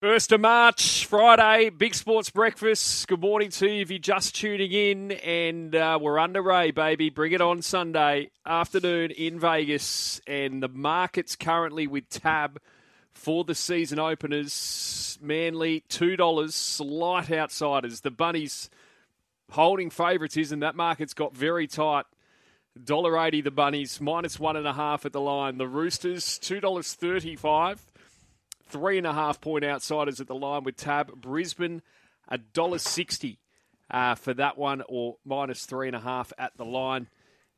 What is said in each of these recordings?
First of March, Friday, Big Sports Breakfast. Good morning to you if you're just tuning in, and uh, we're underway, baby. Bring it on Sunday afternoon in Vegas, and the market's currently with Tab for the season openers. Manly two dollars, slight outsiders. The Bunnies holding favouritism. That market's got very tight. Dollar eighty. The Bunnies minus one and a half at the line. The Roosters two dollars thirty-five three and a half point outsiders at the line with Tab. Brisbane, a dollar sixty uh, for that one, or minus three and a half at the line.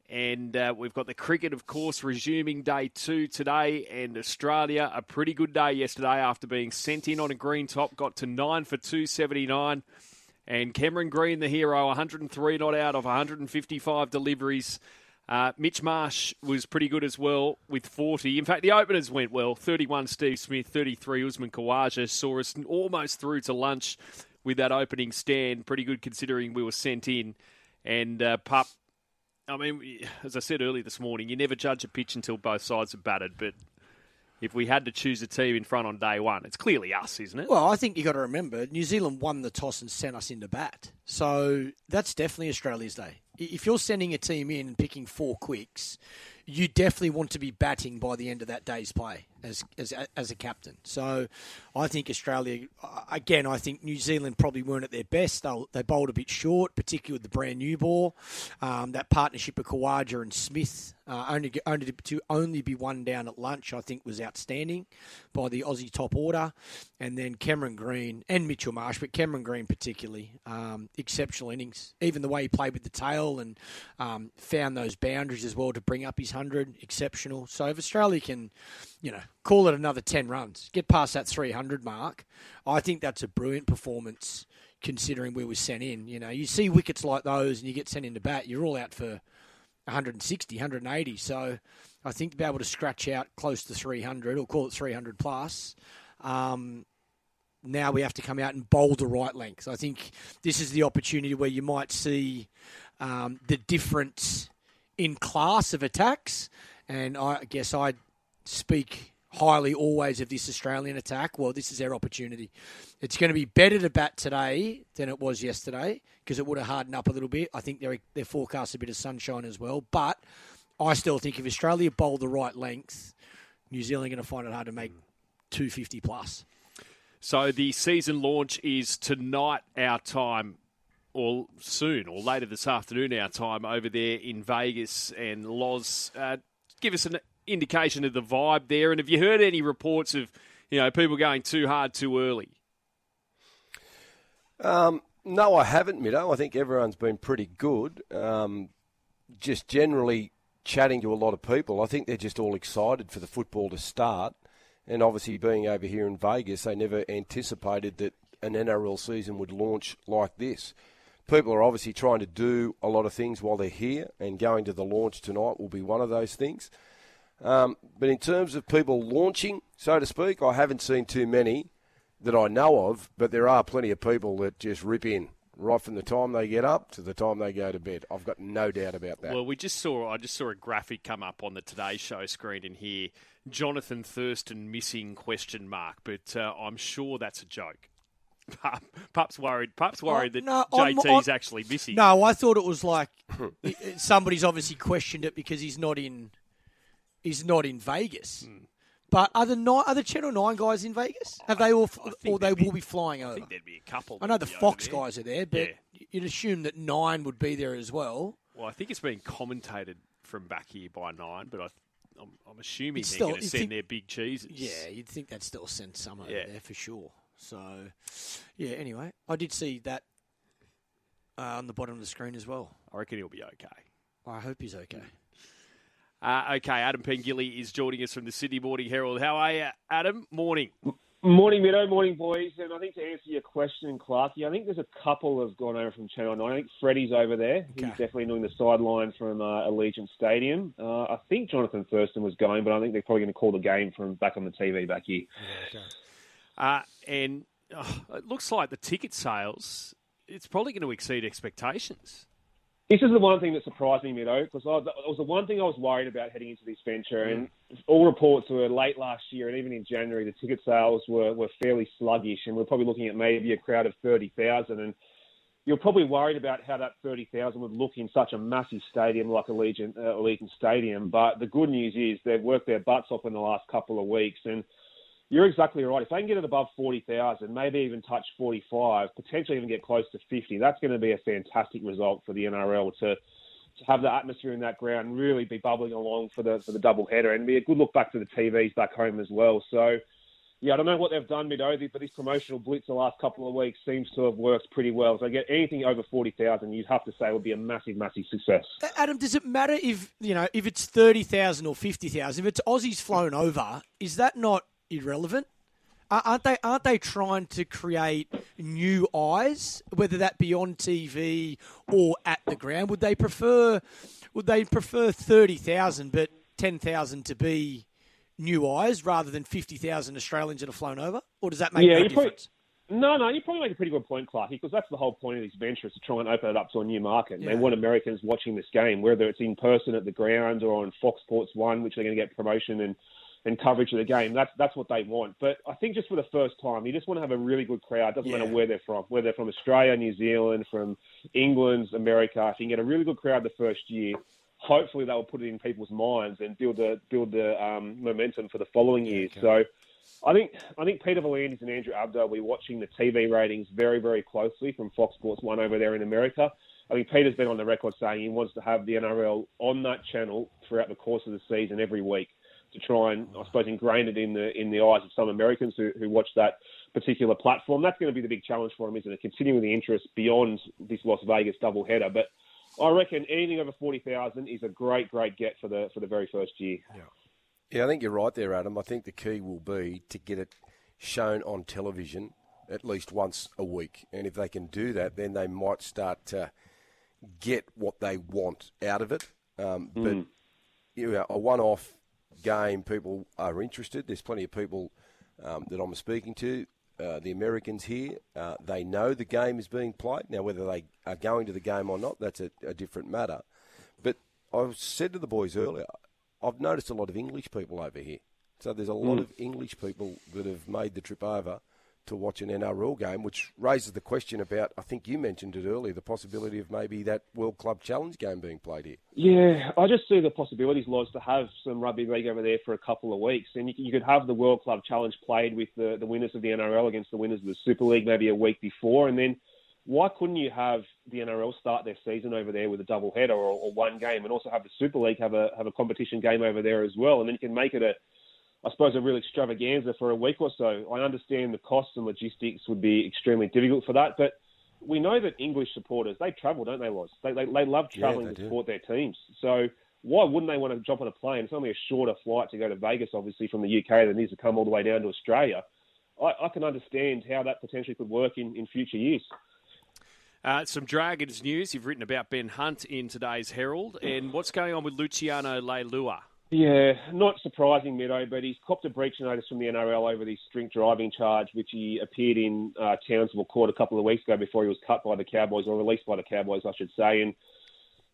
And uh, we've got the cricket, of course, resuming day two today. And Australia, a pretty good day yesterday after being sent in on a green top, got to nine for 279. And Cameron Green, the hero, 103 not out of 155 deliveries. Uh, Mitch Marsh was pretty good as well with 40. In fact, the openers went well 31 Steve Smith, 33 Usman Khawaja saw us almost through to lunch with that opening stand. Pretty good considering we were sent in. And uh, Pup, I mean, as I said earlier this morning, you never judge a pitch until both sides have batted, but if we had to choose a team in front on day one, it's clearly us, isn't it? Well, I think you've got to remember New Zealand won the toss and sent us into bat. So that's definitely Australia's day. If you're sending a team in and picking four quicks, you definitely want to be batting by the end of that day's play as as, as a captain. So I think Australia, again, I think New Zealand probably weren't at their best. They, they bowled a bit short, particularly with the brand new ball. Um, that partnership of Khawaja and Smith, uh, only, only to, to, only be one down at lunch, I think was outstanding by the Aussie top order. And then Cameron Green and Mitchell Marsh, but Cameron Green particularly, um, exceptional innings. Even the way he played with the tail and um, found those boundaries as well to bring up his 100, exceptional. So if Australia can, you know, call it another 10 runs, get past that 300 mark. I think that's a brilliant performance considering we were sent in. You know, you see wickets like those and you get sent into bat, you're all out for 160, 180. So I think to be able to scratch out close to 300 or call it 300 plus, um, now we have to come out and bowl the right length. I think this is the opportunity where you might see um, the difference in class of attacks. And I guess I speak highly always of this Australian attack. Well, this is their opportunity. It's going to be better to bat today than it was yesterday because it would have hardened up a little bit. I think they're, they're forecast a bit of sunshine as well. But I still think if Australia bowl the right length, New Zealand are going to find it hard to make 250 plus. So the season launch is tonight our time or soon or later this afternoon our time over there in Vegas and Loz. Uh, give us an indication of the vibe there, and have you heard any reports of you know people going too hard too early? Um, no, I haven't, Mido. I think everyone's been pretty good. Um, just generally chatting to a lot of people, I think they're just all excited for the football to start. And obviously, being over here in Vegas, they never anticipated that an NRL season would launch like this. People are obviously trying to do a lot of things while they're here, and going to the launch tonight will be one of those things. Um, but in terms of people launching, so to speak, I haven't seen too many that I know of, but there are plenty of people that just rip in right from the time they get up to the time they go to bed. I've got no doubt about that. Well, we just saw I just saw a graphic come up on the Today Show screen in here. Jonathan Thurston missing question mark, but uh, I'm sure that's a joke. Pup's worried. Pup's worried that no, JT's I'm, actually missing. No, I thought it was like somebody's obviously questioned it because he's not in. He's not in Vegas. Hmm. But are the nine, are the Channel Nine guys in Vegas? Have they all, or they be, will be flying over? I think there'd be a couple. I know the Fox guys are there, but yeah. you'd assume that Nine would be there as well. Well, I think it's being commentated from back here by Nine, but I, am I'm assuming they're going to send think, their big cheeses. Yeah, you'd think they'd still send some over yeah. there for sure. So, yeah. Anyway, I did see that uh, on the bottom of the screen as well. I reckon he'll be okay. I hope he's okay. Uh, okay, Adam Pengilly is joining us from the Sydney Morning Herald. How are you, Adam? Morning. Morning, Mido. Morning, boys. And I think to answer your question, Clarky, I think there's a couple have gone over from Channel 9. I think Freddie's over there. He's definitely doing the sideline from uh, Allegiant Stadium. Uh, I think Jonathan Thurston was going, but I think they're probably going to call the game from back on the TV back here. Okay. Uh, and oh, it looks like the ticket sales, it's probably going to exceed expectations. This is the one thing that surprised me, though, because it was the one thing I was worried about heading into this venture. And all reports were late last year, and even in January, the ticket sales were, were fairly sluggish, and we're probably looking at maybe a crowd of thirty thousand. And you're probably worried about how that thirty thousand would look in such a massive stadium like Allegiant, uh, Allegiant Stadium. But the good news is they've worked their butts off in the last couple of weeks, and you're exactly right. If they can get it above 40,000, maybe even touch 45, potentially even get close to 50, that's going to be a fantastic result for the NRL to to have the atmosphere in that ground really be bubbling along for the for the double header and be a good look back to the TVs back home as well. So, yeah, I don't know what they've done mid-Ovi, but this promotional blitz the last couple of weeks seems to have worked pretty well. So, get anything over 40,000, you'd have to say would be a massive, massive success. Uh, Adam, does it matter if, you know, if it's 30,000 or 50,000? If it's Aussies flown over, is that not irrelevant? Aren't they? Aren't they trying to create new eyes, whether that be on TV or at the ground? Would they prefer? Would they prefer thirty thousand, but ten thousand to be new eyes rather than fifty thousand Australians that have flown over? Or does that make yeah, no difference? Probably, no, no, you probably make a pretty good point, Clark, because that's the whole point of this venture is to try and open it up to a new market. Yeah. They want Americans watching this game, whether it's in person at the ground or on Fox Sports One, which they're going to get promotion and and coverage of the game. That's that's what they want. But I think just for the first time, you just want to have a really good crowd. Doesn't yeah. matter where they're from, whether they're from Australia, New Zealand, from England, America. If you can get a really good crowd the first year, hopefully they will put it in people's minds and build the build the um, momentum for the following years. Okay. So. I think I think Peter V'landys and Andrew Abdo will be watching the TV ratings very very closely from Fox Sports One over there in America. I think Peter's been on the record saying he wants to have the NRL on that channel throughout the course of the season every week to try and, I suppose, ingrain it in the in the eyes of some Americans who, who watch that particular platform. That's going to be the big challenge for him, isn't it? Continuing the interest beyond this Las Vegas doubleheader. But I reckon anything over forty thousand is a great, great get for the for the very first year. Yeah. Yeah, I think you're right there, Adam. I think the key will be to get it shown on television at least once a week. And if they can do that, then they might start to get what they want out of it. Um, but mm. you know, a one-off game, people are interested. There's plenty of people um, that I'm speaking to. Uh, the Americans here, uh, they know the game is being played. Now, whether they are going to the game or not, that's a, a different matter. But I said to the boys earlier, I've noticed a lot of English people over here. So there's a lot mm. of English people that have made the trip over to watch an NRL game, which raises the question about, I think you mentioned it earlier, the possibility of maybe that World Club Challenge game being played here. Yeah, I just see the possibilities, Loz, to have some rugby league over there for a couple of weeks. And you, you could have the World Club Challenge played with the, the winners of the NRL against the winners of the Super League maybe a week before. And then why couldn't you have the NRL start their season over there with a double header or, or one game and also have the Super League have a, have a competition game over there as well? And then you can make it a I suppose, a real extravaganza for a week or so. I understand the costs and logistics would be extremely difficult for that, but we know that English supporters they travel, don't they, Loz? They, they, they love travelling yeah, to support their teams. So why wouldn't they want to jump on a plane? It's only a shorter flight to go to Vegas, obviously, from the UK than it is to come all the way down to Australia. I, I can understand how that potentially could work in, in future years. Uh, some Dragons news. You've written about Ben Hunt in today's Herald. And what's going on with Luciano Leilua? Yeah, not surprising, Meadow, but he's copped a breach notice from the NRL over this drink driving charge, which he appeared in uh, Townsville Court a couple of weeks ago before he was cut by the Cowboys, or released by the Cowboys, I should say. And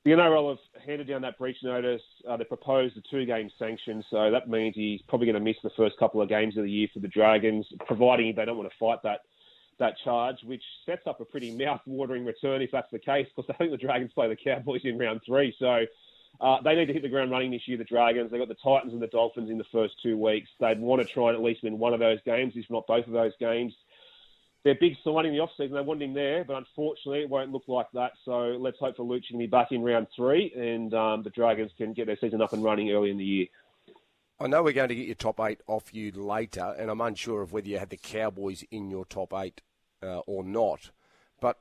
the NRL have handed down that breach notice. Uh, they proposed a two-game sanction, so that means he's probably going to miss the first couple of games of the year for the Dragons, providing they don't want to fight that that charge, which sets up a pretty mouth-watering return if that's the case, because I think the Dragons play the Cowboys in round three. So uh, they need to hit the ground running this year, the Dragons. They've got the Titans and the Dolphins in the first two weeks. They'd want to try and at least win one of those games, if not both of those games. Their big signing in the offseason, they want him there, but unfortunately it won't look like that. So let's hope for Lucci to be back in round three and um, the Dragons can get their season up and running early in the year. I know we're going to get your top eight off you later, and I'm unsure of whether you had the Cowboys in your top eight uh, or not. But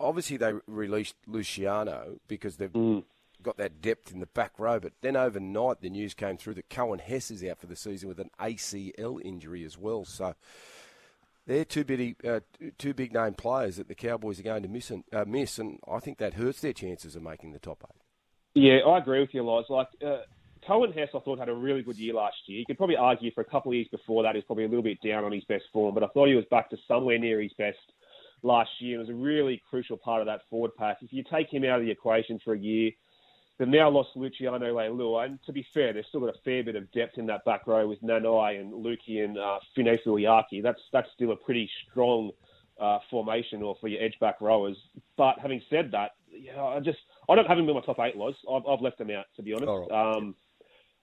obviously they released Luciano because they've mm got that depth in the back row. But then overnight, the news came through that Coen Hess is out for the season with an ACL injury as well. So they're two big, uh, two big name players that the Cowboys are going to miss and, uh, miss, and I think that hurts their chances of making the top eight. Yeah, I agree with you, Loz. Like uh, Coen Hess, I thought had a really good year last year. You could probably argue for a couple of years before that he's probably a little bit down on his best form, but I thought he was back to somewhere near his best last year. It was a really crucial part of that forward pack. If you take him out of the equation for a year, they've now lost Luciano Leilua, and to be fair, they've still got a fair bit of depth in that back row with Nanai and Luki and uh, Uyaki. That's that's still a pretty strong uh, formation or for your edge back rowers. But having said that, yeah, I just I don't have them in my top eight, Loz. I've, I've left them out to be honest. Right. Um,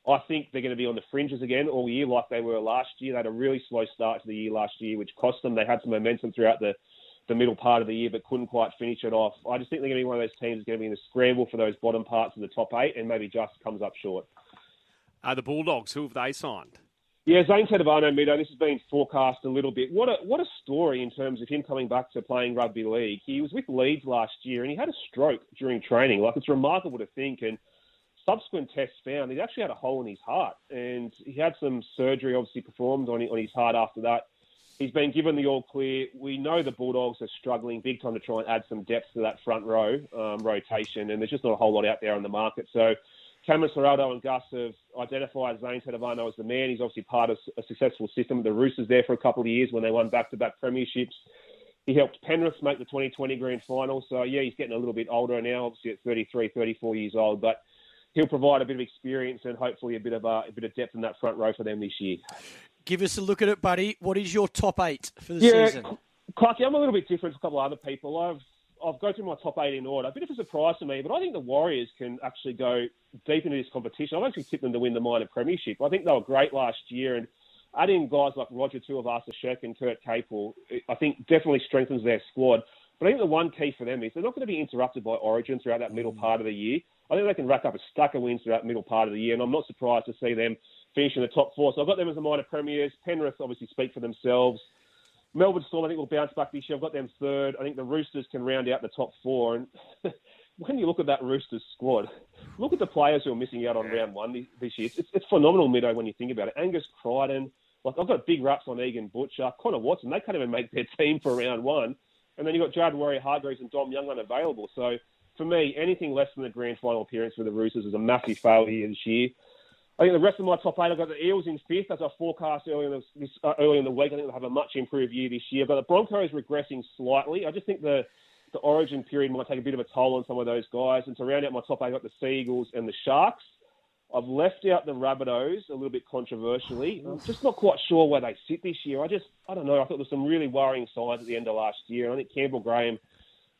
I think they're going to be on the fringes again all year, like they were last year. They had a really slow start to the year last year, which cost them. They had some momentum throughout the the middle part of the year, but couldn't quite finish it off. I just think they're going to be one of those teams that's going to be in the scramble for those bottom parts of the top eight, and maybe just comes up short. Are the Bulldogs? Who have they signed? Yeah, Zane Tetevano, Mido, this has been forecast a little bit. What a what a story in terms of him coming back to playing rugby league. He was with Leeds last year and he had a stroke during training. Like it's remarkable to think and subsequent tests found he actually had a hole in his heart and he had some surgery obviously performed on on his heart after that. He's been given the all clear. We know the Bulldogs are struggling big time to try and add some depth to that front row um, rotation, and there's just not a whole lot out there on the market. So Cameron Ciraldo and Gus have identified Zane Tetevano as the man. He's obviously part of a successful system. The Roosters there for a couple of years when they won back-to-back premierships. He helped Penrith make the 2020 grand final. So, yeah, he's getting a little bit older now, obviously at 33, 34 years old. But he'll provide a bit of experience and hopefully a bit of, uh, a bit of depth in that front row for them this year. Give us a look at it, buddy. What is your top eight for the season? yeah, season? Clarky, I'm a little bit different to a couple of other people. I've I've go through my top eight in order. A bit of a surprise to me, but I think the Warriors can actually go deep into this competition. I've actually tipped them to win the minor premiership. I think they were great last year, and adding guys like Roger Tuivasa-Sheck and Kurt Capewell, I think definitely strengthens their squad. But I think the one key for them is they're not going to be interrupted by Origin throughout that middle mm. part of the year. I think they can rack up a stack of wins throughout the middle part of the year, and I'm not surprised to see them finish in the top four. So I've got them as the minor premiers. Penrith obviously speak for themselves. Melbourne Storm, I think, will bounce back this year. I've got them third. I think the Roosters can round out the top four. And when you look at that Roosters squad, look at the players who are missing out on round one this year. It's, it's phenomenal, Mido, when you think about it. Angus Crichton, like I've got big raps on Egan Butcher, Connor Watson. They can't even make their team for round one. And then you've got Jared Waerea-Hargreaves and Dom Young unavailable. So for me, anything less than the grand final appearance for the Roosters is a massive failure this year. I think the rest of my top eight, I've got the Eels in fifth, as I forecast earlier in, this, uh, in the week. I think they'll have a much improved year this year. But the Broncos regressing slightly. I just think the the origin period might take a bit of a toll on some of those guys. And to round out my top eight, I've got the Seagulls and the Sharks. I've left out the Rabbitohs a little bit controversially. I'm just not quite sure where they sit this year. I just, I don't know. I thought there was some really worrying signs at the end of last year. And I think Campbell Graham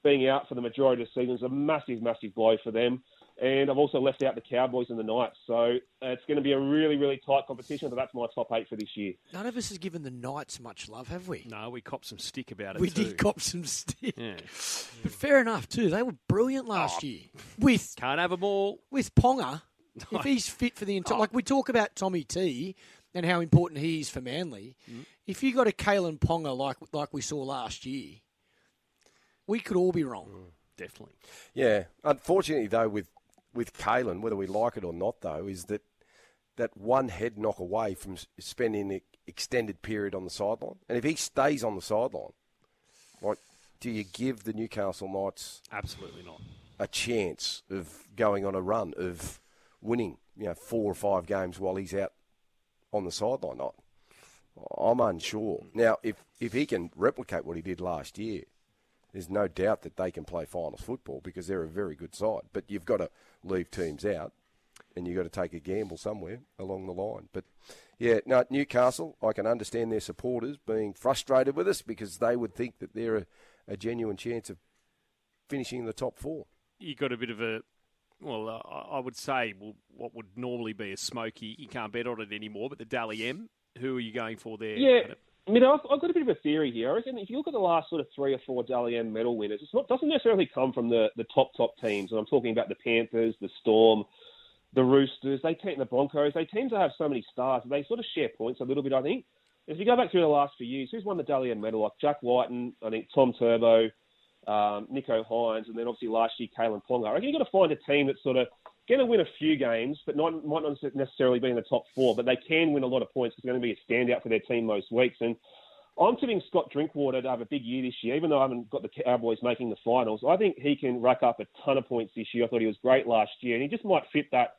being out for the majority of the season is a massive, massive blow for them. And I've also left out the Cowboys and the Knights. So uh, it's going to be a really, really tight competition, but that's my top eight for this year. None of us has given the Knights much love, have we? No, we copped some stick about it We too. did cop some stick. Yeah. But fair enough, too. They were brilliant last oh, year. With Can't have them all. With Ponga, if he's fit for the entire... Oh. Like we talk about Tommy T and how important he is for Manly. Mm. If you got a Kalyn Ponga like, like we saw last year, we could all be wrong. Mm, definitely. Yeah. Unfortunately, though, with with Kalyn, whether we like it or not, though, is that that one head knock away from spending an extended period on the sideline. And if he stays on the sideline, like, do you give the Newcastle Knights absolutely not a chance of going on a run of winning, you know, four or five games while he's out on the sideline? Not. I'm unsure. Now, if if he can replicate what he did last year, there's no doubt that they can play finals football because they're a very good side. But you've got to leave teams out, and you've got to take a gamble somewhere along the line. But yeah, no, Newcastle, I can understand their supporters being frustrated with us because they would think that they're a, a genuine chance of finishing in the top four. You got a bit of a well, uh, I would say well, what would normally be a smoky. You can't bet on it anymore. But the Dally M, who are you going for there? Yeah, I mean, I've, I've, got a bit of a theory here. I reckon if you look at the last sort of three or four Dally medal winners, it doesn't necessarily come from the, the top, top teams. And I'm talking about the Panthers, the Storm, the Roosters, they take the Broncos. They tend to have so many stars. They sort of share points a little bit, I think. If you go back through the last few years, who's won the Dally medal? Like Jack Wighton, I think Tom Turbo, um, Nicho Hynes, and then obviously last year Kalyn Ponga. I reckon you've got to find a team that's sort of going to win a few games, but not, might not necessarily be in the top four, but they can win a lot of points. It's going to be a standout for their team most weeks. And I'm tipping Scott Drinkwater to have a big year this year, even though I haven't got the Cowboys making the finals. I think he can rack up a ton of points this year. I thought he was great last year, and he just might fit that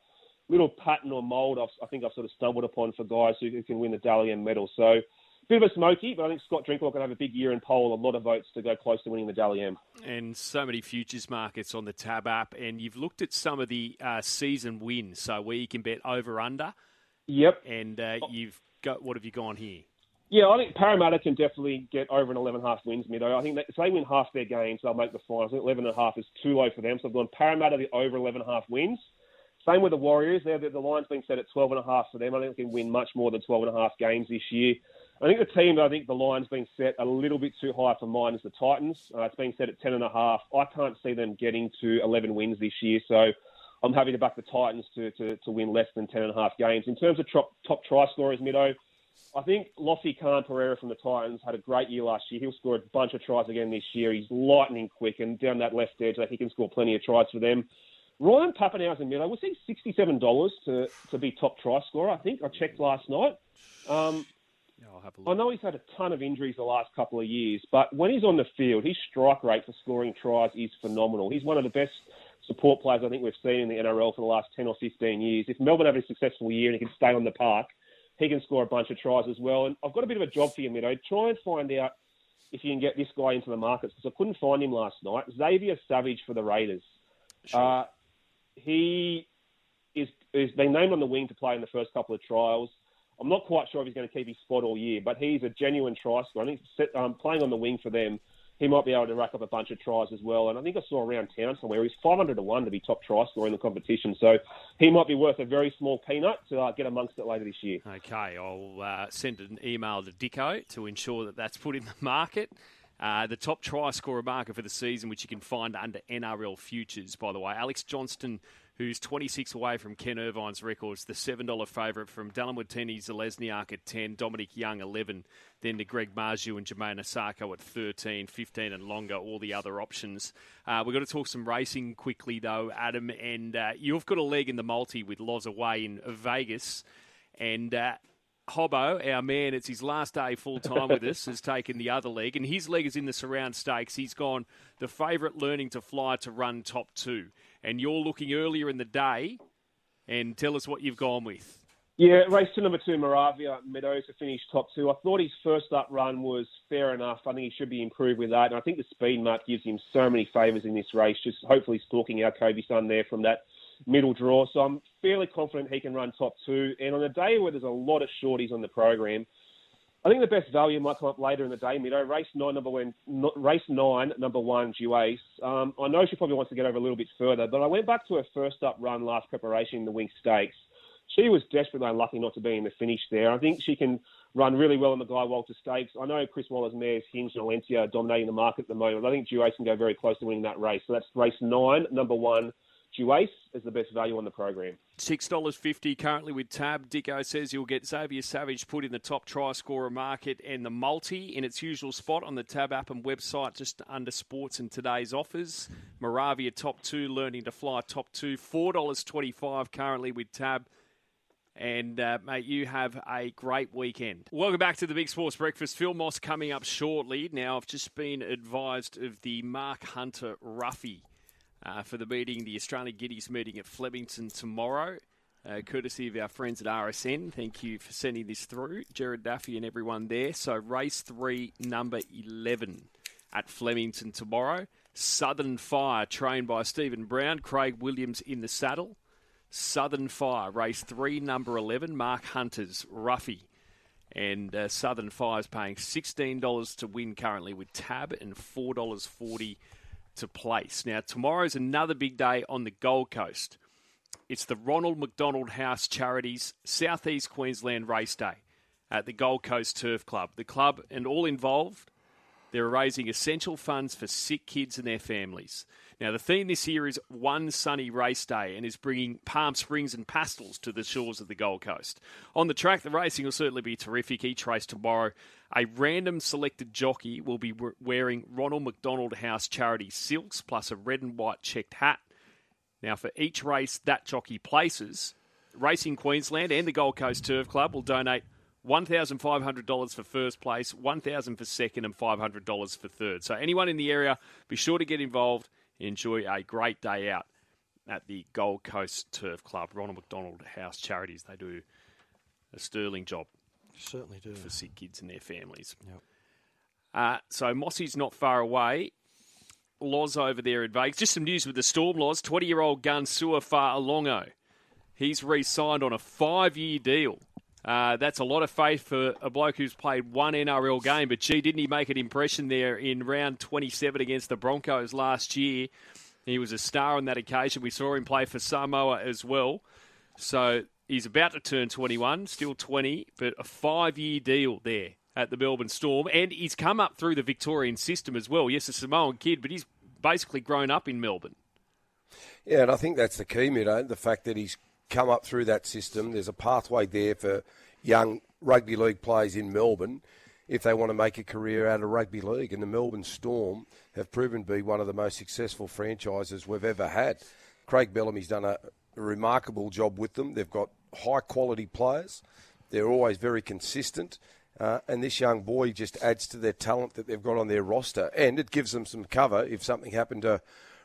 little pattern or mould I've, i think I've sort of stumbled upon for guys who, who can win the Dally M medal. So bit of a smoky, but I think Scott Drinkwater can have a big year and poll a lot of votes to go close to winning the Dally M. And so many futures markets on the Tab app, and you've looked at some of the uh, season wins, so where you can bet over under. Yep. And uh, you've got what have you gone here? Yeah, I think Parramatta can definitely get over an 11.5 wins, Mido. I think that if they win half their games, they'll make the finals. I think 11.5 is too low for them, so I've gone Parramatta the over 11.5 wins. Same with the Warriors. They're, the, the line's been set at 12.5 for them. I think they can win much more than 12.5 games this year. I think the team I think the line's been set a little bit too high for mine is the Titans. Uh, it's been set at 10.5. I can't see them getting to 11 wins this year, so I'm happy to back the Titans to, to, to win less than 10.5 games. In terms of top, top try scorers, Mido, I think Lofi Khan Pereira from the Titans had a great year last year. He'll score a bunch of tries again this year. He's lightning quick and down that left edge, he can score plenty of tries for them. Ryan Papenhuyzen, Mido, was he $67 to, to be top try scorer, I think. I checked last night. Um, I know he's had a ton of injuries the last couple of years, but when he's on the field, his strike rate for scoring tries is phenomenal. He's one of the best support players I think we've seen in the NRL for the last 10 or 15 years. If Melbourne have a successful year and he can stay on the park, he can score a bunch of tries as well. And I've got a bit of a job for you, Mido. Try and find out if you can get this guy into the markets because I couldn't find him last night. Xavier Savage for the Raiders. Sure. Uh, he is, is been named on the wing to play in the first couple of trials. I'm not quite sure if he's going to keep his spot all year, but he's a genuine try scorer. I think um, playing on the wing for them, he might be able to rack up a bunch of tries as well. And I think I saw around town somewhere he's 500 to one to be top try scorer in the competition. So he might be worth a very small peanut to uh, get amongst it later this year. Okay, I'll uh, send an email to Dicko to ensure that that's put in the market. Uh, the top try scorer marker for the season, which you can find under NRL Futures, by the way. Alex Johnston who's 26 away from Ken Irvine's records, the $7 favourite from Dallin Watene-Zelezniak at 10, Dominic Young 11, then to Greg Marzhew and Jamayne Isaako at 13, 15 and longer, all the other options. Uh, we've got to talk some racing quickly, though, Adam, and uh, you've got a leg in the multi with Loz away in Vegas, and... Uh, Hobbo, our man, it's his last day full time with us, has taken the other leg, and his leg is in the surround stakes. He's gone the favourite learning to fly to run top two and you're looking earlier in the day. And tell us what you've gone with. Yeah, race to number two, Moravia Meadows to finish top two. I thought his first up run was fair enough. I think he should be improved with that. And I think the speed mark gives him so many favours in this race, just hopefully stalking our Kobe son there from that middle draw. So I'm fairly confident he can run top two. And on a day where there's a lot of shorties on the program, I think the best value might come up later in the day, Mido. Race nine, number one, race nine, number one, Duace. Um, I know she probably wants to get over a little bit further, but I went back to her first up run last preparation in the Winx Stakes. She was desperately unlucky not to be in the finish there. I think she can run really well in the Guy Walter Stakes. I know Chris Waller's mares Hinge and Valencia are dominating the market at the moment. I think Duace can go very close to winning that race. So that's race nine, number one, Duace is the best value on the program. $6.50 currently with Tab. Dicko says you'll get Xavier Savage put in the top try scorer market and the multi in its usual spot on the Tab app and website just under sports and today's offers. Moravia top two, learning to fly top two. $4.25 currently with Tab. And, uh, mate, you have a great weekend. Welcome back to the Big Sports Breakfast. Phil Moss coming up shortly. Now, I've just been advised of the Mark Hunter Ruffy uh, for the meeting, the Australian Guineas meeting at Flemington tomorrow. Uh, courtesy of our friends at RSN. Thank you for sending this through, Jared Duffy and everyone there. So, race three, number 11 at Flemington tomorrow. Southern Fire, trained by Stephen Brown, Craig Williams in the saddle. Southern Fire, race three, number 11, Mark Hunter's Ruffy. And uh, Southern Fire is paying $16 to win currently with Tab and $4.40 to place. Now, tomorrow's another big day on the Gold Coast. It's the Ronald McDonald House Charities Southeast Queensland Race Day at the Gold Coast Turf Club. The club and all involved, they're raising essential funds for sick kids and their families. Now, the theme this year is One Sunny Race Day and is bringing Palm Springs and pastels to the shores of the Gold Coast. On the track, the racing will certainly be terrific. Each race tomorrow, a random selected jockey will be wearing Ronald McDonald House charity silks plus a red and white checked hat. Now, for each race that jockey places, Racing Queensland and the Gold Coast Turf Club will donate $1,500 for first place, 1,000 for second, and $500 for third. So, anyone in the area, be sure to get involved enjoy a great day out at the Gold Coast Turf Club, Ronald McDonald House Charities. They do a sterling job. Certainly do. for sick kids and their families. Yep. Uh, so Mossy's not far away. Loz over there in Vegas. Just some news with the Storm Loz. 20 year old gun Sua Fa'alogo. He's re signed on a five year deal. Uh, that's a lot of faith for a bloke who's played one NRL game. But gee, didn't he make an impression there in round 27 against the Broncos last year? He was a star on that occasion. We saw him play for Samoa as well. So he's about to turn 21, still 20, but a five year deal there at the Melbourne Storm. And he's come up through the Victorian system as well. Yes, a Samoan kid, but he's basically grown up in Melbourne. Yeah, and I think that's the key, Mido, the fact that he's come up through that system. There's a pathway there for young rugby league players in Melbourne if they want to make a career out of rugby league. And the Melbourne Storm have proven to be one of the most successful franchises we've ever had. Craig Bellamy's done a, remarkable job with them. They've got high quality players. They're always very consistent. Uh, and this young boy just adds to their talent that they've got on their roster. And it gives them some cover if something happened to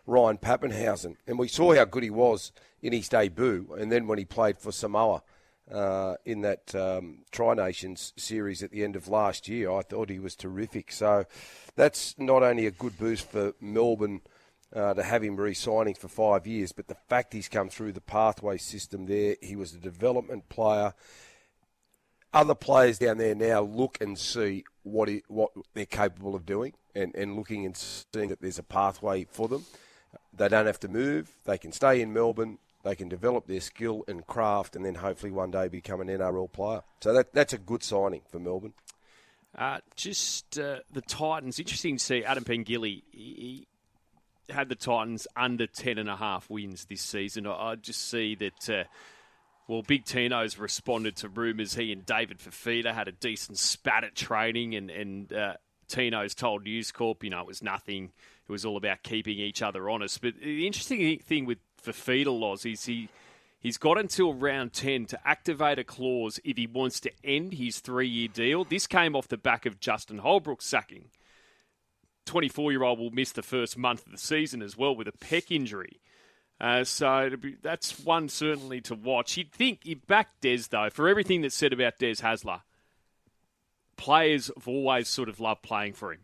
Ryan Papenhuyzen. And we saw how good he was in his debut. And then when he played for Samoa uh, in that um, Tri Nations series at the end of last year, I thought he was terrific. So that's not only a good boost for Melbourne. Uh, to have him re-signing for five years, but the fact he's come through the pathway system there, he was a development player other players down there now look and see what what they're capable of doing, and, and looking and seeing that there's a pathway for them. They don't have to move. They can stay in Melbourne. They can develop their skill and craft, and then hopefully one day become an NRL player. So that that's a good signing for Melbourne. Uh, just uh, the Titans. Interesting to see Adam Pengilly. He had the Titans under ten and a half wins this season. I, just see that. Uh, well, Big Tino's responded to rumours he and David Fifita had a decent spat at training, and, and uh, Tino's told News Corp, you know, it was nothing. It was all about keeping each other honest. But the interesting thing with Fifita, Loz, is he, he's got until round 10 to activate a clause if he wants to end his three year deal. This came off the back of Justin Holbrook's sacking. 24 year old will miss the first month of the season as well with a pec injury. Uh, so be, that's one certainly to watch. You'd think you'd back Des though for everything that's said about Des Hasler. Players have always sort of loved playing for him.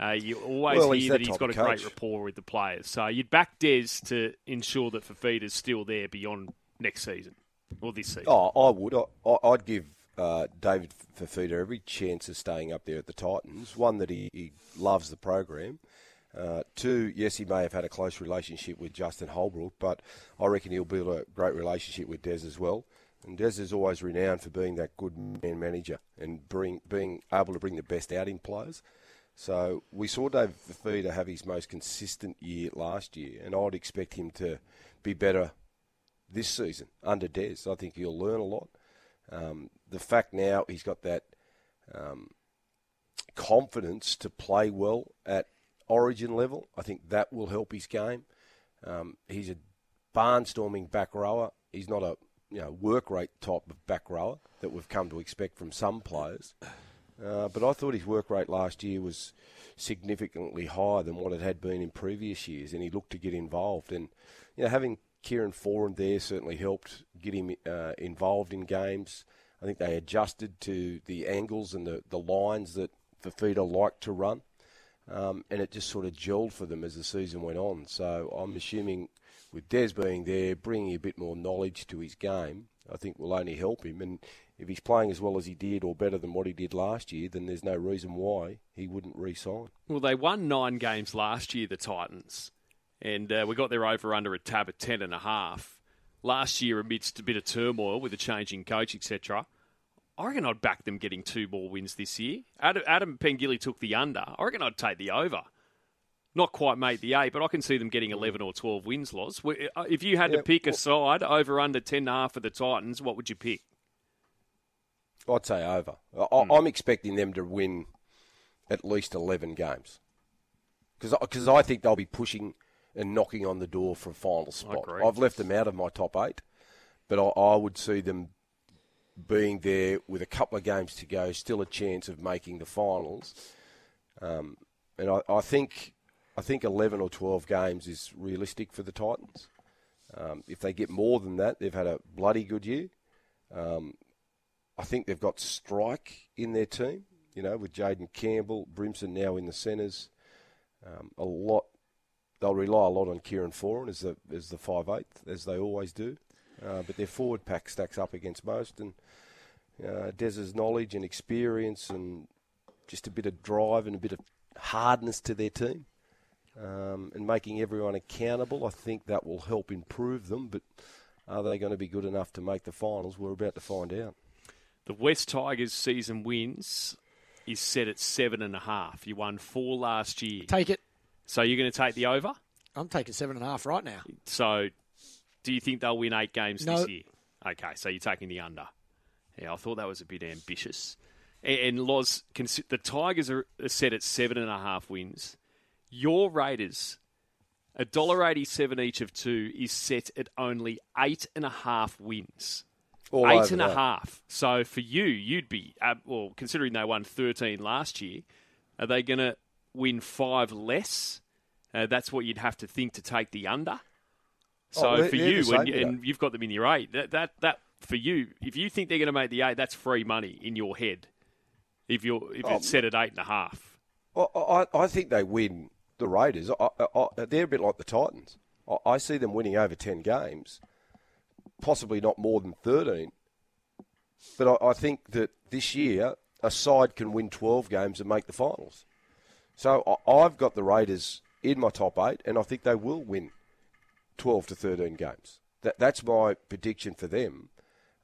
Uh, you always well, hear that that he's got a coach. great rapport with the players. So you'd back Des to ensure that Fifita's still there beyond next season or this season. Oh, I would. I, I'd give uh, David Fifita every chance of staying up there at the Titans. One that he, he loves the program. Uh, two, yes, he may have had a close relationship with Justin Holbrook, but I reckon he'll build a great relationship with Des as well. And Des is always renowned for being that good man manager and bring, being able to bring the best out in players. So we saw David Fifita have his most consistent year last year, and I'd expect him to be better this season under Des. I think he'll learn a lot. Um, the fact now he's got that um, confidence to play well at origin level, I think that will help his game. Um, he's a barnstorming back rower. He's not a you know work rate type of back rower that we've come to expect from some players. Uh, but I thought his work rate last year was significantly higher than what it had been in previous years, and he looked to get involved. And you know, having Kieran Foran there certainly helped get him uh, involved in games. I think they adjusted to the angles and the, the lines that Fifita liked to run, um, and it just sort of gelled for them as the season went on. So I'm assuming with Des being there, bringing a bit more knowledge to his game, I think will only help him. And if he's playing as well as he did or better than what he did last year, then there's no reason why he wouldn't re-sign. Well, they won nine games last year, the Titans, and uh, we got their over under a tab at ten and a half. Last year, amidst a bit of turmoil with a changing coach, etc., I reckon I'd back them getting two more wins this year. Adam, Adam Pengilly took the under. I reckon I'd take the over. Not quite made the eight, but I can see them getting 11 or 12 wins, Loz. If you had Yeah, to pick a side over under 10 and a half for the Titans, what would you pick? I'd say over. I, I'm expecting them to win at least 11 games. Because I think they'll be pushing and knocking on the door for a final spot. I've left them out of my top eight, but I, I would see them being there with a couple of games to go, still a chance of making the finals. Um, and I, I think I think 11 or 12 games is realistic for the Titans. Um, if they get more than that, they've had a bloody good year. Um, I think they've got strike in their team. You know, with Jayden Campbell, Brimson now in the centres. Um, a lot. They'll rely a lot on Kieran Foran as the as the five eighth, as they always do. Uh, but their forward pack stacks up against most, and uh, Des's knowledge and experience, and just a bit of drive and a bit of hardness to their team, um, and making everyone accountable. I think that will help improve them. But are they going to be good enough to make the finals? We're about to find out. The West Tigers season wins is set at seven and a half. You won four last year. Take it. So you're going to take the over? I'm taking seven and a half right now. So do you think they'll win eight games No. this year? Okay, so you're taking the under. Yeah, I thought that was a bit ambitious. And, and Loz, the Tigers are are set at seven and a half wins. Your Raiders, a dollar eighty-seven each of two, is set at only eight and a half wins. All Eight over and a half. So for you, you'd be uh, well, considering they won thirteen last year. Are they going to win five less? Uh, that's what you'd have to think to take the under. So Oh, for you, same, and you've got them in your eight, that, that that for you, if you think they're going to make the eight, that's free money in your head. If you're if Oh, it's set at eight and a half, I, I, I think they win the Raiders. I, I, they're a bit like the Titans. I, I see them winning over 10 games, possibly not more than 13. But I, I think that this year, a side can win 12 games and make the finals. So I've got the Raiders in my top eight, and I think they will win 12 to 13 games. That, that's my prediction for them.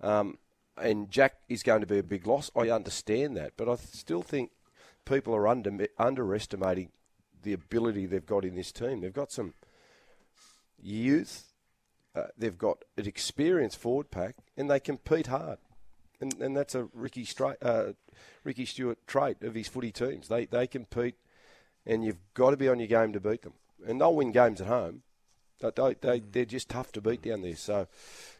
Um, and Jack is going to be a big loss. I understand that, but I still think people are under, underestimating the ability they've got in this team. They've got some youth, uh, they've got an experienced forward pack, and they compete hard. And, and that's a Ricky, Stra- uh, Ricky Stuart trait of his footy teams. They, they compete, and you've got to be on your game to beat them. And they'll win games at home. They, they, they're just tough to beat down there. So,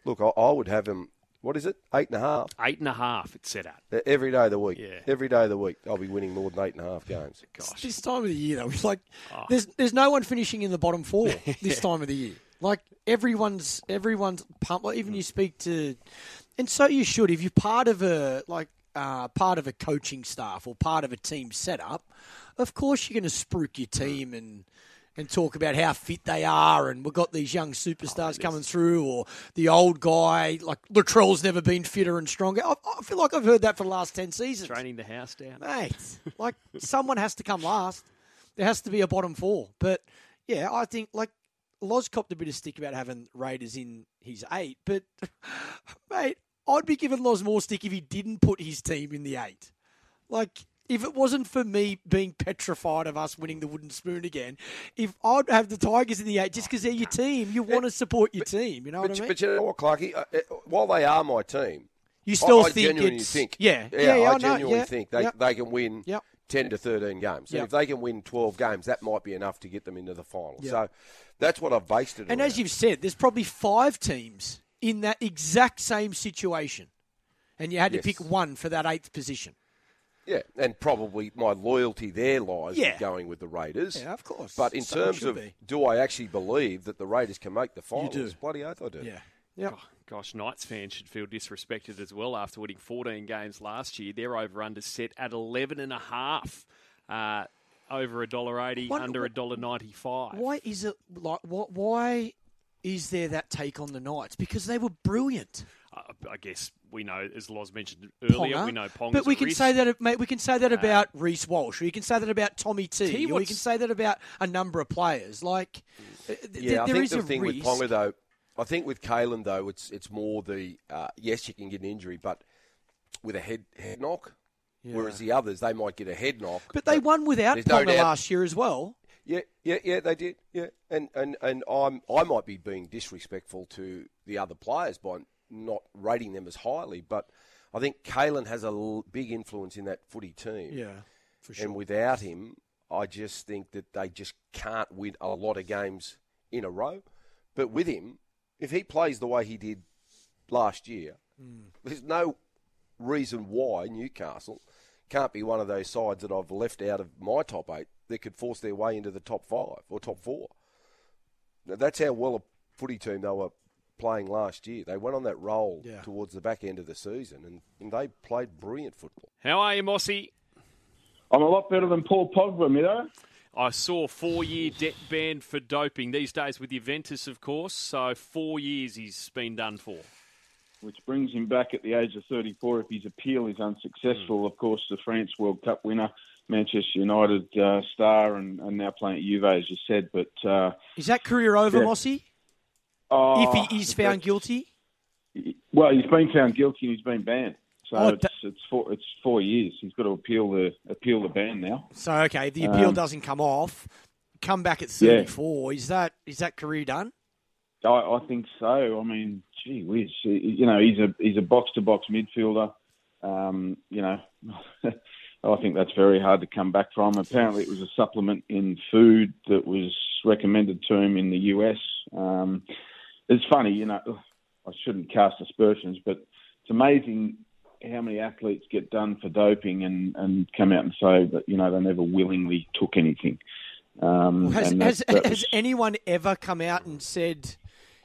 look, I, I would have them, what is it, eight and a half? eight and a half, it's set at. Every day of the week. Yeah. Every day of the week, I'll be winning more than eight and a half games. Gosh, This time of the year, though, it's like Oh. there's there's no one finishing in the bottom four this time of the year. Like everyone's everyone's pumped. Like, even you speak to, and so you should. If you're part of a like uh, part of a coaching staff or part of a team setup, of course you're going to spruik your team and. And talk about how fit they are, and we've got these young superstars oh, coming through, or the old guy like Latrell's never been fitter and stronger. I, I feel like I've heard that for the last ten seasons training the house down. mate. Like someone has to come last. There has to be a bottom four. But yeah, I think like Loz copped a bit of stick about having Raiders in his eight, but mate, I'd be giving Loz more stick if he didn't put his team in the eight. Like if it wasn't for me being petrified of us winning the wooden spoon again, if I'd have the Tigers in the eight just because they're your team, you want to support your team. You know But, what I mean? but you know what, Clarky? Uh, uh, while they are my team, you still I, I think genuinely it's think, yeah, yeah, yeah, yeah, I, genuinely yeah, think they, they can win Yep. ten to thirteen games. And Yep. if they can win twelve games, that might be enough to get them into the final. Yep. So that's what I've based it. On. And around. as you've said, there's probably five teams in that exact same situation. And you had to Yes. pick one for that eighth position. Yeah, and probably my loyalty there lies Yeah. with going with the Raiders. Yeah, of course. But in So terms of be. do I actually believe that the Raiders can make the finals? You do. Bloody oath I do. Yeah. Yep. Oh, gosh, Knights fans should feel disrespected as well after winning 14 games last year. Their over under set at 11 and a half. Uh, over a dollar eighty, What- under a dollar ninety five. Why is it like what why is there that take on the Knights? Because they were brilliant. Uh, I guess we know, as Loz mentioned earlier, Ponga. we know Pong. But we can say that, mate. We can say that about Reece Walsh, or you can say that about Tommy T, T, or you can say that about a number of players. Like, uh, th- Yeah, I there think is the a thing risk. with Ponga though, I think with Kalyn though, it's it's more the uh, yes, you can get an injury, but with a head head knock. Whereas the others, they might get a head knock. but they won without there's no Ponga last year as well. Yeah, yeah, yeah, they did. Yeah, and and and I'm I might be being disrespectful to the other players by not rating them as highly, but I think Kalyn has a l- big influence in that footy team. Yeah, for sure. And without him, I just think that they just can't win a lot of games in a row. But with him, if he plays the way he did last year, Hmm. there's no reason why Newcastle can't be one of those sides that I've left out of my top eight that could force their way into the top five or top four. Now, that's how well a footy team they were playing last year. They went on that roll Yeah. towards the back end of the season, and, and they played brilliant football. How are you, Mossy? I'm a lot better than Paul Pogba, you know. I saw four-year debt ban for doping these days with Juventus, of course. So four years he's been done for. which brings him back at the age of 34 if his appeal is unsuccessful. Of course, the France World Cup winner, Manchester United uh, star, and, and now playing at Juve, as you said. But uh, Is that career over, Yeah. Mossy? Oh, if he is found guilty? well, he's been found guilty and he's been banned. So Oh, it's it's four it's four years. He's got to appeal the appeal the ban now. So okay, the appeal Um, doesn't come off, come back at Yeah. 34. Is that is that career done? I, I think so. I mean, gee whiz, you know, he's a he's a box to box midfielder. Um, you know, I think that's very hard to come back from. Apparently, it was a supplement in food that was recommended to him in the US. Um, it's funny, you know. I shouldn't cast aspersions, but it's amazing how many athletes get done for doping and, and come out and say that you know they never willingly took anything. Um, Has, that- has, that has anyone ever come out and said,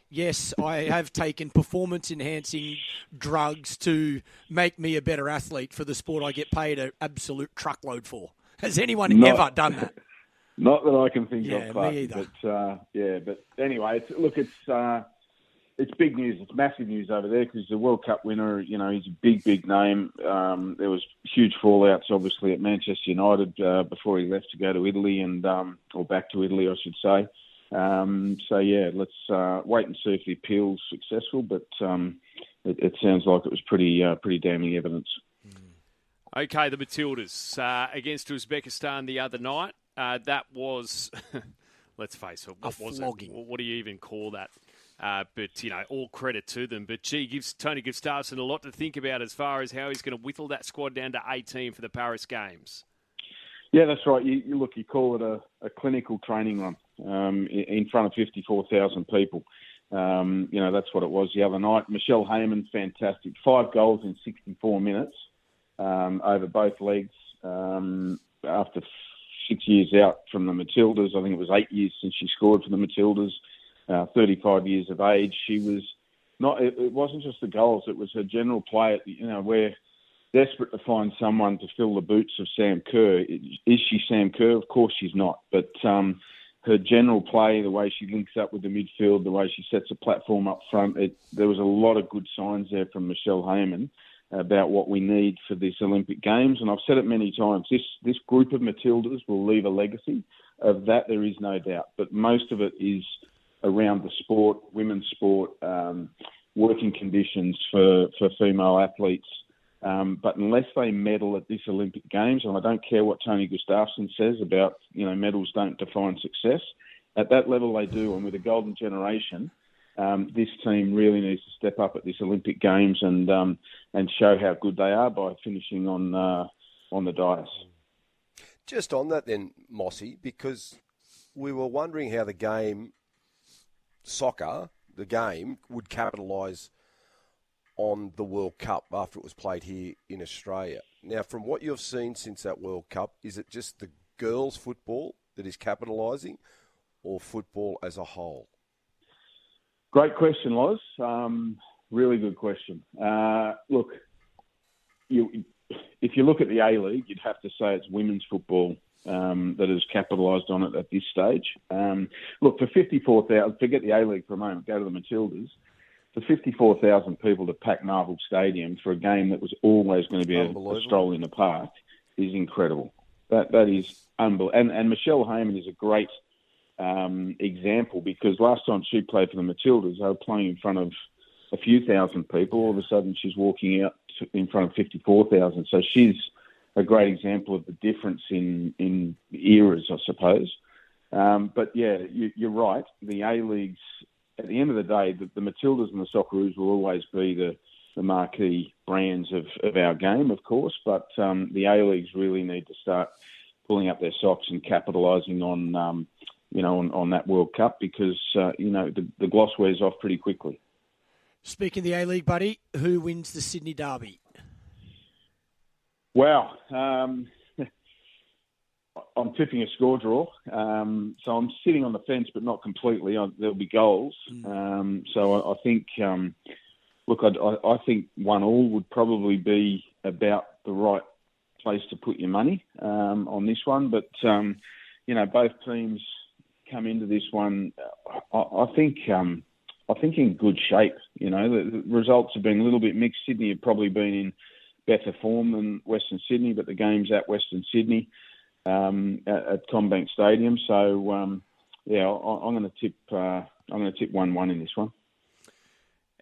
yes, I have taken performance enhancing drugs to make me a better athlete for the sport I get paid an absolute truckload for? Has anyone No. ever done that? Not that I can think Yeah, of, Clark, me either. But uh, yeah, but anyway, it's, look, it's uh, it's big news. It's massive news over there because the World Cup winner, you know, he's a big, big name. Um, there was huge fallouts, obviously, at Manchester United uh, before he left to go to Italy and um, or back to Italy, I should say. Um, so yeah, let's uh, wait and see if the appeal's successful. But um, it, it sounds like it was pretty, uh, pretty damning evidence. Okay, the Matildas uh, against Uzbekistan the other night. Uh, that was, let's face it, what A was flogging. it? What do you even call that? Uh, but you know, all credit to them. But gee, gives Tony Gustavsson a lot to think about as far as how he's going to whittle that squad down to 18 for the Paris Games. Yeah, that's right. You, you look, you call it a, a clinical training run um, in, front of 54,000 people. Um, you know, that's what it was the other night. Michelle Heyman, fantastic. Five goals in 64 minutes um, over both legs. Um, after six years out from the Matildas, I think it was eight years since she scored for the Matildas. Uh, 35 years of age. She was not. It, it wasn't just the goals. It was her general play. At the, you know we're desperate to find someone to fill the boots of Sam Kerr. Is she Sam Kerr? Of course she's not. But um, her general play, the way she links up with the midfield, the way she sets a platform up front, it, there was a lot of good signs there from Michelle Heyman about what we need for this Olympic Games. And I've said it many times. This this group of Matildas will leave a legacy. Of that, there is no doubt. But most of it is around the sport, women's sport, um, working conditions for, for female athletes. Um, but unless they medal at this Olympic Games, and I don't care what Tony Gustavsson says about, you know, medals don't define success, at that level they do. And with a golden generation, um, this team really needs to step up at this Olympic Games and um, and show how good they are by finishing on uh, on the dais. Just on that then, Mossy, because we were wondering how the game, soccer, the game, would capitalise on the World Cup after it was played here in Australia. Now, from what you've seen since that World Cup, is it just the girls' football that is capitalising or football as a whole? Great question, Loz. Um, really good question. Uh, look, you, if you look at the A League, you'd have to say it's women's football um, that has capitalised on it at this stage. Um, look, for 54,000, forget the A League for a moment, go to the Matildas. For 54,000 people to pack Marvel Stadium for a game that was always going to be a, a stroll in the park is incredible. That That is unbelievable. And, and Michelle Heyman is a great um, example because last time she played for the Matildas, they were playing in front of a few thousand people. All of a sudden, she's walking out in front of 54,000. So she's a great example of the difference in, in eras, I suppose. Um, but yeah, you, you're right. The A Leagues, at the end of the day, the, the Matildas and the Socceroos will always be the, the marquee brands of, of our game, of course. But um, the A Leagues really need to start pulling up their socks and capitalising on, um, you know, on, on that World Cup because uh, you know the, the gloss wears off pretty quickly. Speaking of the A League, buddy, who wins the Sydney Derby? Wow. Um, I'm tipping a score draw, um, so I'm sitting on the fence, but not completely. I, there'll be goals, mm. um, so I, I think. Um, look, I, I, think one all would probably be about the right place to put your money um, on this one. But um, you know, both teams come into this one. I, I think um, I think in good shape. You know, the, the, results have been a little bit mixed. Sydney have probably been in better form than Western Sydney, but the game's at Western Sydney um, at, at CommBank Stadium. So um, yeah, I, am going to tip. Uh, I'm going to tip one-one in this one.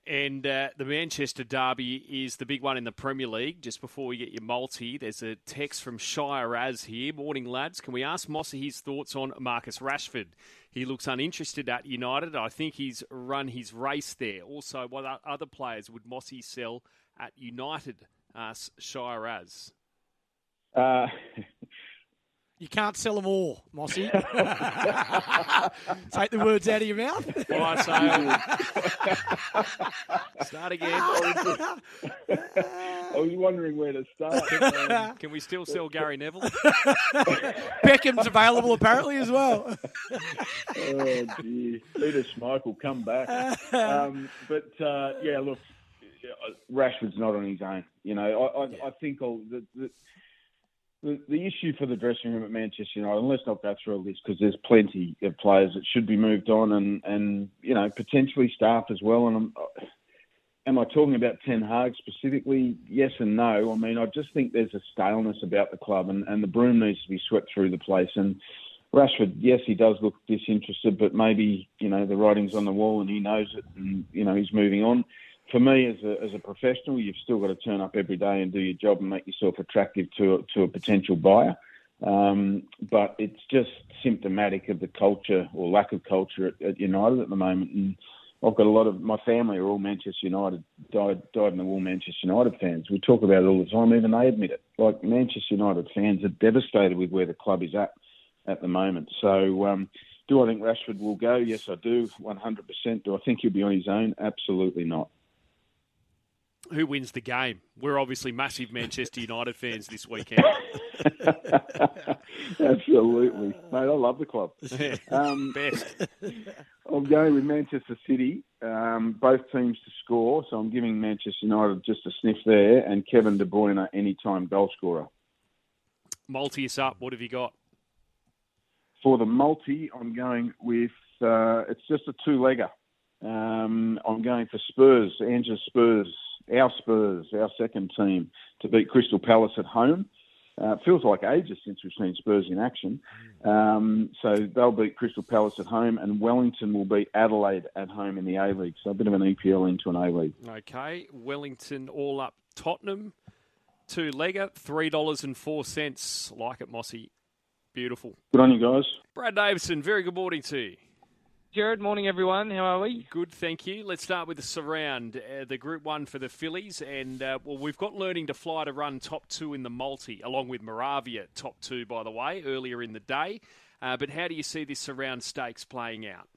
And uh, the Manchester Derby is the big one in the Premier League. Just before we get your multi, there's a text from Shire As here. Morning, lads. Can we ask Mossy his thoughts on Marcus Rashford? He looks uninterested at United. I think he's run his race there. Also, what other players would Mossy sell at United? Asks Shire As. Uh, You can't sell them all, Mossy. Take the words out of your mouth. All right, so start again. I was wondering where to start. Can, can we still sell Gary Neville? Beckham's available apparently as well. oh dear, Peter Schmeichel come back. Um, but uh, yeah, look, Rashford's not on his own. You know, I, I, I think all the, the the, the issue for the dressing room at Manchester United, and let's not go through all this because there's plenty of players that should be moved on, and and you know potentially staff as well. And I'm, uh, am I talking about Ten Hag specifically? Yes and no. I mean, I just think there's a staleness about the club, and, and the broom needs to be swept through the place. And Rashford, yes, he does look disinterested, but maybe you know the writing's on the wall, and he knows it, and you know he's moving on for me as a, as a professional, you've still got to turn up every day and do your job and make yourself attractive to a, to a potential buyer. Um, but it's just symptomatic of the culture or lack of culture at, at, United at the moment. And I've got a lot of my family are all Manchester United, died, died in the war Manchester United fans. We talk about it all the time, even they admit it. Like Manchester United fans are devastated with where the club is at at the moment. So, um, do I think Rashford will go? Yes, I do, 100%. Do I think he'll be on his own? Absolutely not who wins the game? We're obviously massive Manchester United fans this weekend. Absolutely, mate. I love the club. Um, Best. I'm going with Manchester City. Um, both teams to score, so I'm giving Manchester United just a sniff there, and Kevin De Bruyne anytime goal scorer. Multi is up. What have you got? For the multi, I'm going with uh, it's just a two-legger. Um, I'm going for Spurs, Ange's Spurs our Spurs, our second team, to beat Crystal Palace at home. Uh, it feels like ages since we've seen Spurs in action. Um, so they'll beat Crystal Palace at home, and Wellington will beat Adelaide at home in the A League. So a bit of an EPL into an A League. Okay, Wellington all up Tottenham, two legger, three dollars and four cents. Like it, Mossy. Beautiful. Good on you guys. Brad Davidson, very good morning to you. Jared, morning everyone. How are we? Good, thank you. Let's start with the surround, uh, the Group One for the fillies, and uh, well, we've got learning to fly to run top two in the multi, along with Moravia top two, by the way, earlier in the day. Uh, but how do you see this surround stakes playing out?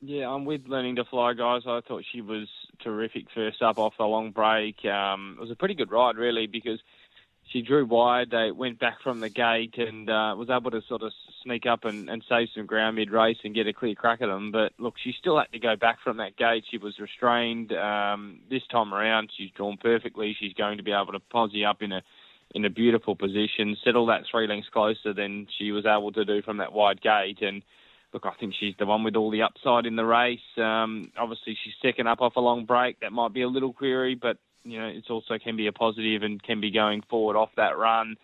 Yeah, I'm with learning to fly, guys. I thought she was terrific first up off the long break. Um, it was a pretty good ride, really, because she drew wide. They went back from the gate and uh, was able to sort of sneak up and, and save some ground mid race and get a clear crack at them. But look, she still had to go back from that gate. She was restrained. Um, this time around, she's drawn perfectly. She's going to be able to posse up in a in a beautiful position, settle that three lengths closer than she was able to do from that wide gate. And look, I think she's the one with all the upside in the race. Um, obviously, she's second up off a long break. That might be a little query, but you know, it's also can be a positive and can be going forward off that run.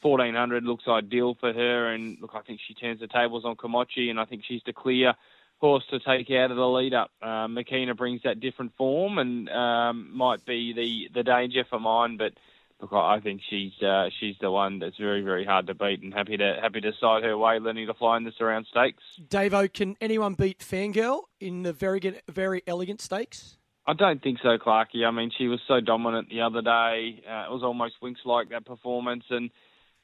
1400 looks ideal for her, and look, I think she turns the tables on Komachi, and I think she's the clear horse to take out of the lead up. Uh, Makina brings that different form and um, might be the, the danger for mine, but look, I think she's uh, she's the one that's very very hard to beat, and happy to happy to side her way, learning to fly in the surround stakes. Davo, can anyone beat Fangirl in the very very elegant stakes? I don't think so, Clarky. I mean, she was so dominant the other day. Uh, it was almost Winx like that performance. And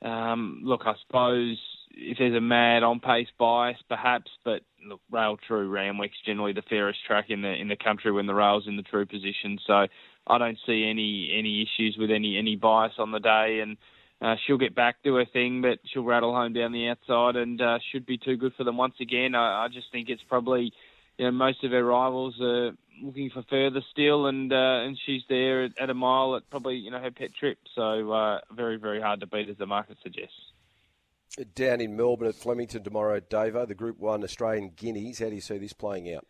um, look, I suppose if there's a mad on pace bias, perhaps, but look, rail true Randwick's generally the fairest track in the in the country when the rail's in the true position. So I don't see any any issues with any any bias on the day. And uh, she'll get back, do her thing, but she'll rattle home down the outside and uh, should be too good for them once again. I, I just think it's probably you know, most of her rivals are looking for further still, and uh, and she's there at, a mile at probably you know her pet trip. So uh, very very hard to beat as the market suggests. Down in Melbourne at Flemington tomorrow, Davo, the Group One Australian Guineas. How do you see this playing out?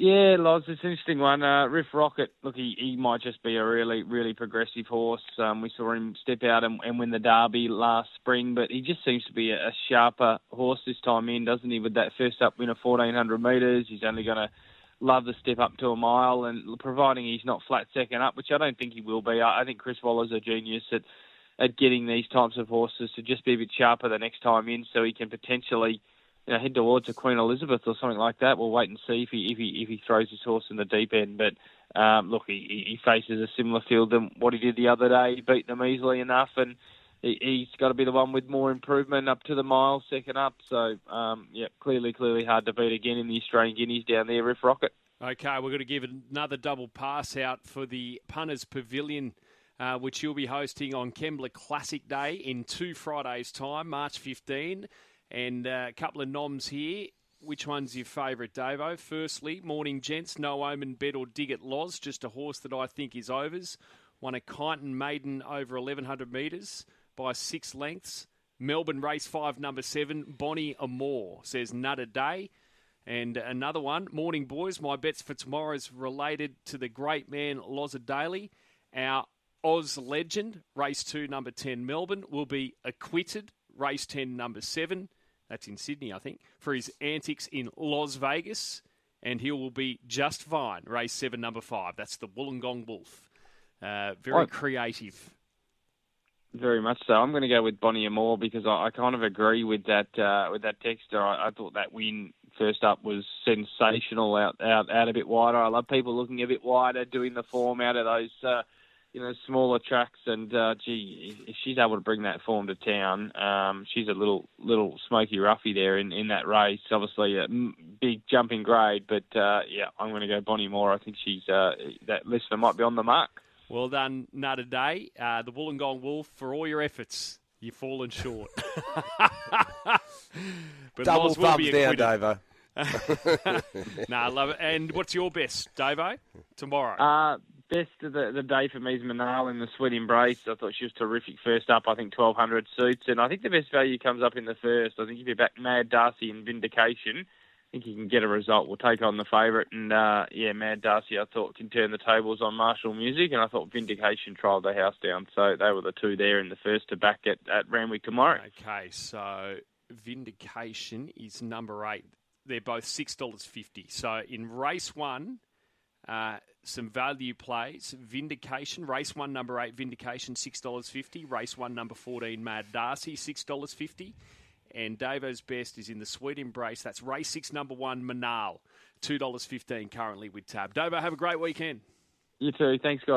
Yeah, Loz, it's an interesting one. Uh, Riff Rocket, look, he, he might just be a really, really progressive horse. Um, we saw him step out and, and, win the Derby last spring, but he just seems to be a, a, sharper horse this time in, doesn't he? With that first up win of 1400 metres, he's only going to love the step up to a mile, and providing he's not flat second up, which I don't think he will be. I, I think Chris Waller's a genius at at getting these types of horses to just be a bit sharper the next time in, so he can potentially you know, head towards a Queen Elizabeth or something like that. We'll wait and see if he if he if he throws his horse in the deep end. But um, look, he, he faces a similar field than what he did the other day. He beat them easily enough, and he, has got to be the one with more improvement up to the mile, second up. So um, yeah, clearly, clearly hard to beat again in the Australian Guineas down there, Riff Rocket. Okay, we're going to give another double pass out for the Punters Pavilion. Uh, which you'll be hosting on Kembla Classic Day in two Fridays' time, March 15 and uh, a couple of noms here. Which one's your favourite, Davo? Firstly, Morning Gents, No Omen Bet or Dig at Loz, just a horse that I think is overs. Won a Kyneton Maiden over 1100 metres by six lengths. Melbourne Race 5, number 7, Bonnie Amore, says Nutter Day. And another one, Morning Boys, my bets for tomorrow is related to the great man Loza Daly. Our Oz legend, race 2, number 10, Melbourne, will be acquitted, race 10, number 7. That's in Sydney, I think, for his antics in Las Vegas. And he will be just fine. Race seven, number five. That's the Wollongong Wolf. Uh, very creative. Very much so. I'm going to go with Bonnie Amore because I, I kind of agree with that uh, with that texter. I, I thought that win first up was sensational out out out a bit wider. I love people looking a bit wider, doing the form out of those uh, you know, smaller tracks, and uh, gee, if she's able to bring that form to town, um, she's a little little smoky roughy there in, in that race. Obviously, a big jumping grade, but uh, yeah, I'm going to go Bonnie Moore. I think she's uh, that listener might be on the mark. Well done, Nutter Day, uh, the Wollongong Wolf, for all your efforts. You've fallen short. but Double thumbs down, Davo. nah, I love it. And what's your best, Davo, tomorrow? Best of the, the day for me is Manal in the Sweet Embrace. I thought she was terrific first up. I think 1,200 suits. And I think the best value comes up in the first. I think if you back Mad Darcy and Vindication, I think you can get a result. We'll take on the favourite. And, uh, yeah, Mad Darcy, I thought, can turn the tables on Marshall Music. And I thought Vindication trialled the house down. So they were the two there in the first to back at, at Randwick tomorrow. Okay, so Vindication is number eight. They're both $6.50. So in race one, uh, some value plays. Vindication, race one, number eight, Vindication, $6.50. Race one, number 14, Mad Darcy, $6.50. And Davo's best is in the Sweet Embrace. That's race six, number one, Manal, $2.15 currently with Tab. Davo, have a great weekend. You too. Thanks, guys.